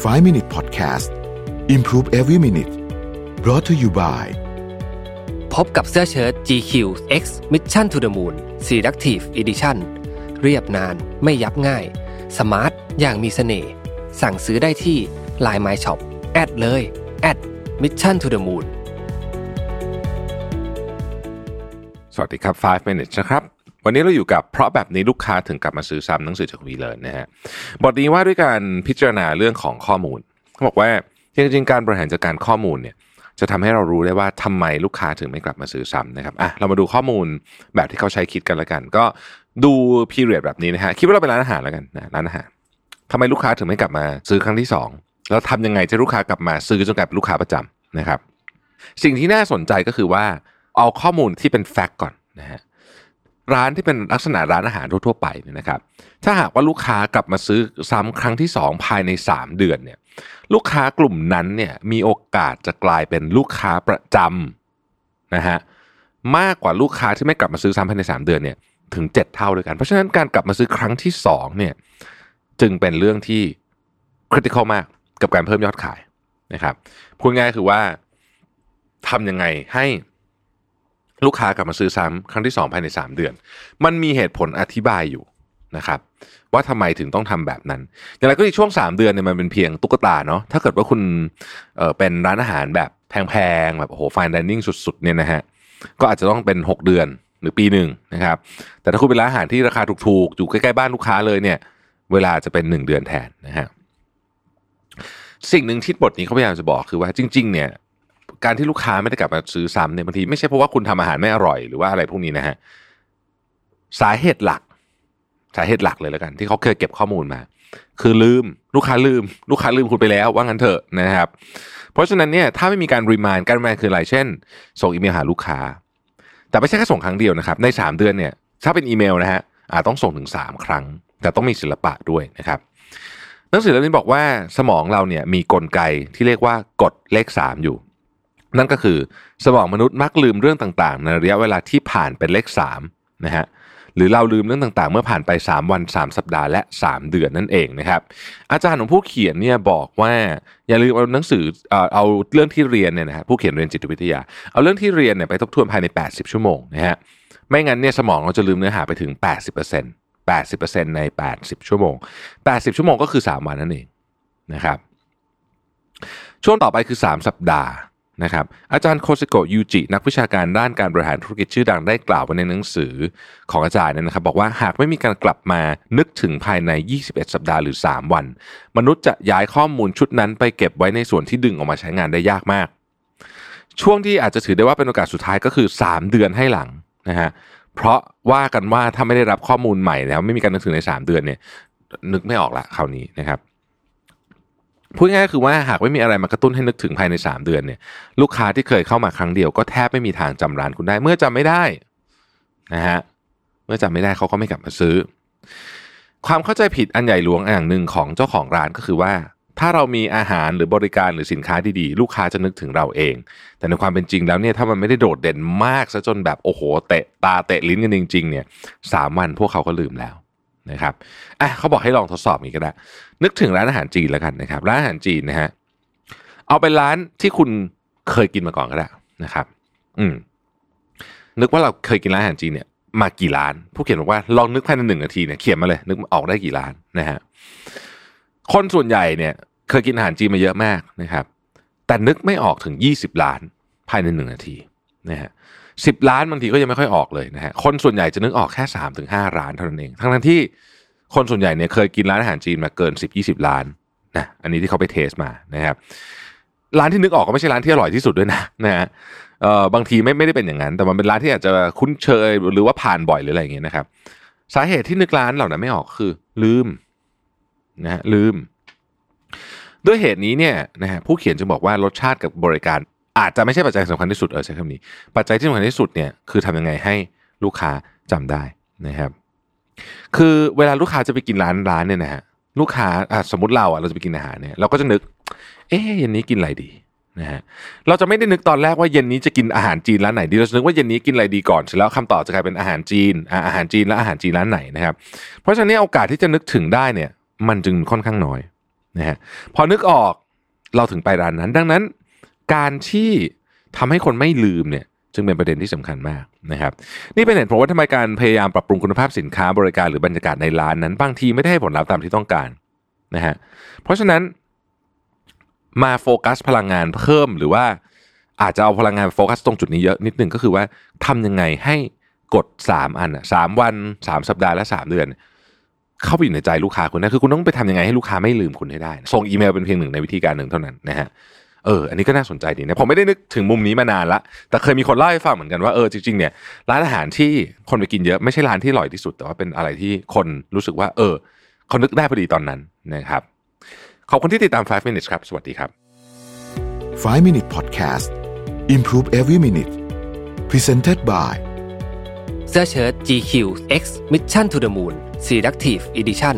5 Minute Podcast Improve Every Minute brought to you by พบกับเสื้อเชิ้ต GQ X Mission to the Moon Selective Edition เรียบนานไม่ยับง่าย สมาร์ท อย่างมีเสน่ห์ สั่งซื้อได้ที่ Line My Shop แอดเลยแอด Mission to the Moon สวัสดีครับ 5 minutes นะครับ วันนี้เราอยู่กับเพราะแบบนี้ลูกค้าถึงกลับมาซื้อซ้ำหนังสือจากวีเลนนะฮะบทนี้ว่าด้วยการพิจารณาเรื่องของข้อมูลเขาบอกว่าจริงๆการบริหารจัดการข้อมูลเนี่ยจะทำให้เรารู้ได้ว่าทำไมลูกค้าถึงไม่กลับมาซื้อซ้ำนะครับอะเรามาดูข้อมูลแบบที่เขาใช้คิดกันละกัน ก็ดูพีเรียดแบบนี้นะฮะคิดว่าเราเป็นร้านอาหารแล้วกันนะร้านอาหารทำไมลูกค้าถึงไม่กลับมาซื้อครั้งที่สองแล้วทำยังไงจะลูกค้ากลับมาซื้อจนกลายเป็นลูกค้าประจำนะครับ สิ่งที่น่าสนใจก็คือว่าเอาข้อมูลที่เป็นแฟกต์ก่อนนะฮะ ร้านที่เป็นลักษณะร้านอาหารทั่วๆไปเนี่ยนะครับ ถ้าหากว่าลูกค้ากลับมาซื้อซ้ำครั้งที่ 2 ภายใน 3 เดือนเนี่ย ลูกค้ากลุ่มนั้นเนี่ยมีโอกาสจะกลายเป็นลูกค้าประจำนะฮะมากกว่าลูกค้าที่ไม่กลับมาซื้อซ้ำภายใน 3 เดือนเนี่ยถึง 7 เท่าด้วยกัน เพราะฉะนั้นการกลับมาซื้อครั้งที่2เนี่ยจึงเป็นเรื่องที่คริติคอลมากกับการเพิ่มยอดขายนะครับพูดง่ายคือว่าทำยังไงให้ ลูกค้ากลับมาซื้อซ้ำครั้งที่ 2 ภายใน 3 เดือน มันมีเหตุผลอธิบายอยู่นะครับว่าทำไมถึงต้องทำแบบนั้น อย่างไรก็ดีช่วง 3 เดือนเนี่ยมันเป็นเพียงตุ๊กตาเนาะถ้าเกิดว่าคุณเเป็นร้านอาหารแบบแพงๆแบบโอ้โห fine dining สุดๆเนี่ยนะฮะก็อาจจะต้องเป็น 6 เดือนหรือปีหนึ่งนะครับ แต่ถ้าคุณเป็นร้านอาหารที่ราคาถูกๆ อยู่ใกล้ๆบ้านลูกค้าเลยเนี่ย เวลาจะเป็น 1 เดือนแทนนะฮะสิ่งหนึ่งที่บทนี้เขาพยายามจะบอกคือว่าจริง ๆ เนี่ย การที่ลูกค้าไม่ได้กลับมาซื้อซ้ำเนี่ยบางทีไม่ใช่เพราะว่าคุณทำอาหารไม่อร่อยหรือว่าอะไรพวกนี้นะฮะสาเหตุหลัก สาเหตุหลักเลยแล้วกัน ที่เขาเคยเก็บข้อมูลมา คือลืมลูกค้าลืม ลูกค้าลืมคุณไปแล้ว ว่างั้นเถอะนะครับ เพราะฉะนั้นเนี่ยถ้าไม่มีการรีมายการรีมายคืออะไรเช่น ส่งอีเมลหาลูกค้า แต่ไม่ใช่แค่ส่งครั้งเดียวนะครับ ใน 3 เดือนเนี่ย ถ้าเป็นอีเมลนะฮะอาจต้องส่งถึง 3 ครั้ง แต่ต้องมีศิลปะด้วยนะครับหนังสือเล่มนี้บอกว่าสมองเราเนี่ยมีกลไกที่เรียกว่ากฎเลข 3 อยู่ นั่นก็คือสมองมนุษย์มักลืมเรื่องต่างๆ ในระยะเวลาที่ผ่านเป็นเลข3นะฮะหรือเราลืมเรื่องต่างๆ เมื่อผ่านไป 3 วัน 3 สัปดาห์และ 3 เดือนนั่นเองนะครับอาจารย์ของผู้เขียนเนี่ยบอกว่าอย่าลืมเอาหนังสือเอาเอาเรื่องที่เรียนเนี่ยนะฮะผู้เขียนเรียนจิตวิทยา เอาเรื่องที่เรียนเนี่ยไปทบทวนภายใน 80 ชั่วโมงนะฮะไม่งั้นเนี่ยสมองเราจะลืมเนื้อหาไปถึง 80% 80%ใน 80 ชั่วโมง 80 ชั่วโมงก็คือ 3 วันนั่นเองนะครับช่วงต่อไปคือ 3 สัปดาห์ นะครับอาจารย์โคซิโกยูจินักวิชาการด้านการบริหารธุรกิจชื่อดังได้กล่าวไว้ในหนังสือของอาจารย์เนี่ยนะครับ บอกว่าหากไม่มีการกลับมานึกถึงภายใน 21 สัปดาห์หรือ 3 วัน มนุษย์จะย้ายข้อมูลชุดนั้นไปเก็บไว้ในส่วนที่ดึงออกมาใช้งานได้ยากมาก ช่วงที่อาจจะถือได้ว่าเป็นโอกาสสุดท้ายก็คือ 3 เดือนให้หลังนะฮะเพราะว่ากันว่าถ้าไม่ได้รับข้อมูลใหม่แล้ว ไม่มีการนึกถึงใน 3 เดือนเนี่ยนึกไม่ออกละคราวนี้นะครับ พูดง่ายคือว่าหากไม่มีอะไรมากระตุ้นให้นึกถึงภายใน 3 เดือนเนี่ย ลูกค้าที่เคยเข้ามาครั้งเดียวก็แทบไม่มีทางจำร้านคุณได้ เมื่อจำไม่ได้นะฮะเมื่อจำไม่ได้เขาก็ไม่กลับมาซื้อ ความเข้าใจผิดอันใหญ่หลวงอย่างหนึ่งของเจ้าของร้านก็คือว่า ถ้าเรามีอาหารหรือบริการหรือสินค้าที่ดีลูกค้าจะนึกถึงเราเอง แต่ในความเป็นจริงแล้วเนี่ยถ้ามันไม่ได้โดดเด่นมากซะจนแบบโอ้โหเตะตาเตะลิ้นกันจริง ๆ เนี่ยสามวันพวกเขาก็ลืมแล้ว นะครับอะเขาบอกให้ลองทดสอบนี้ก็ได้นึกถึงร้านอาหารจีนแล้วกันนะครับ ร้านอาหารจีนนะฮะเอาเป็นร้านที่คุณเคยกินมาก่อนก็ได้นะครับ อืม นึกว่าเราเคยกินร้านอาหารจีนเนี่ยมากี่ร้าน ผู้เขียนบอกว่าลองนึกภายในหนึ่งนาทีเนี่ยเขียนมาเลย นึกออกได้กี่ร้านนะฮะคนส่วนใหญ่เนี่ย เคยกินอาหารจีนมาเยอะมากนะครับ แต่นึกไม่ออกถึงยี่สิบล้านภายในหนึ่งนาทีนะฮะ สิบล้านบางทีก็ยังไม่ค่อยออกเลยนะฮะคนส่วนใหญ่จะนึกออกแค่สามถึงห้าร้านเท่านั้นเอง ทั้งทั้งที่คนส่วนใหญ่เนี่ยเคยกินร้านอาหารจีนมาเกินสิบยี่สิบล้านนะอันนี้ที่เขาไปเทสมานะครับร้านที่นึกออกก็ไม่ใช่ร้านที่อร่อยที่สุดด้วยนะนะฮะเอ่อบางทีไม่ไม่ได้เป็นอย่างนั้น แต่มันเป็นร้านที่อาจจะคุ้นเคยหรือว่าผ่านบ่อยหรืออะไรอย่างเงี้ยนะครับ สาเหตุที่นึกร้านเหล่านั้นไม่ออกคือ ลืมนะฮะลืม ด้วยเหตุนี้เนี่ยนะฮะผู้เขียนจึงบอกว่ารสชาติกับบริการ อาจจะไม่ใช่ปัจจัยสำคัญที่สุดเออใช้คำนี้ ปัจจัยที่สำคัญที่สุดเนี่ยคือทำยังไงให้ลูกค้าจำได้นะครับ คือเวลาลูกค้าจะไปกินร้านร้านเนี่ยนะฮะลูกค้าอะสมมติเราอะเราจะไปกินอาหารเนี่ยเราก็จะนึก เอ๊ะเย็นนี้กินอะไรดีนะฮะเราจะไม่ได้นึกตอนแรกว่าเย็นนี้จะกินอาหารจีนร้านไหนดีเราจะนึกว่าเย็นนี้กินอะไรดีก่อนเสร็จแล้วคำตอบจะกลายเป็นอาหารจีนอาหารจีนและอาหารจีนร้านไหนนะครับ เพราะฉะนั้นโอกาสที่จะนึกถึงได้เนี่ย มันจึงค่อนข้างน้อยนะฮะพอนึกออกเราถึงไปร้านนั้น ดังนั้น การที่ทำให้คนไม่ลืมเนี่ยจึงเป็นประเด็นที่สำคัญมากนะครับ นี่เป็นเหตุผลว่าทำไมการพยายามปรับปรุงคุณภาพสินค้าบริการหรือบรรยากาศในร้านนั้น บางทีไม่ได้ให้ผลลัพธ์ตามที่ต้องการนะฮะเพราะฉะนั้นมาโฟกัสพลังงานเพิ่มหรือว่าอาจจะเอาพลังงานโฟกัสตรงจุดนี้เยอะนิดหนึ่งก็คือว่าทำยังไงให้กด 3 อันสามวัน 3 สัปดาห์และ 3 เดือน เข้าไปอยู่ในใจลูกค้าคุณนะคือคุณต้องไปทำยังไงให้ลูกค้าไม่ลืมคุณให้ได้ ส่งอีเมลเป็นเพียงหนึ่งในวิธีการหนึ่งเท่านั้นนะฮะ เอออันนี้ก็น่าสนใจดีนะผมไม่ได้นึกถึงมุมนี้มานานละแต่เคยมีคนเล่าให้ฟังเหมือนกันว่าเออจริงๆเนี่ยร้านอาหารที่คนไปกินเยอะไม่ใช่ร้านที่อร่อยที่สุด แต่ว่าเป็นอะไรที่คนรู้สึกว่า เออเขานึกได้พอดีตอนนั้นนะครับขอบคุณที่ติดตาม 5 minutes ครับสวัสดีครับ 5 Minute Podcast Improve Every Minute Presented by เสื้อเชิ้ต GQ X Mission to the Moon Selective Edition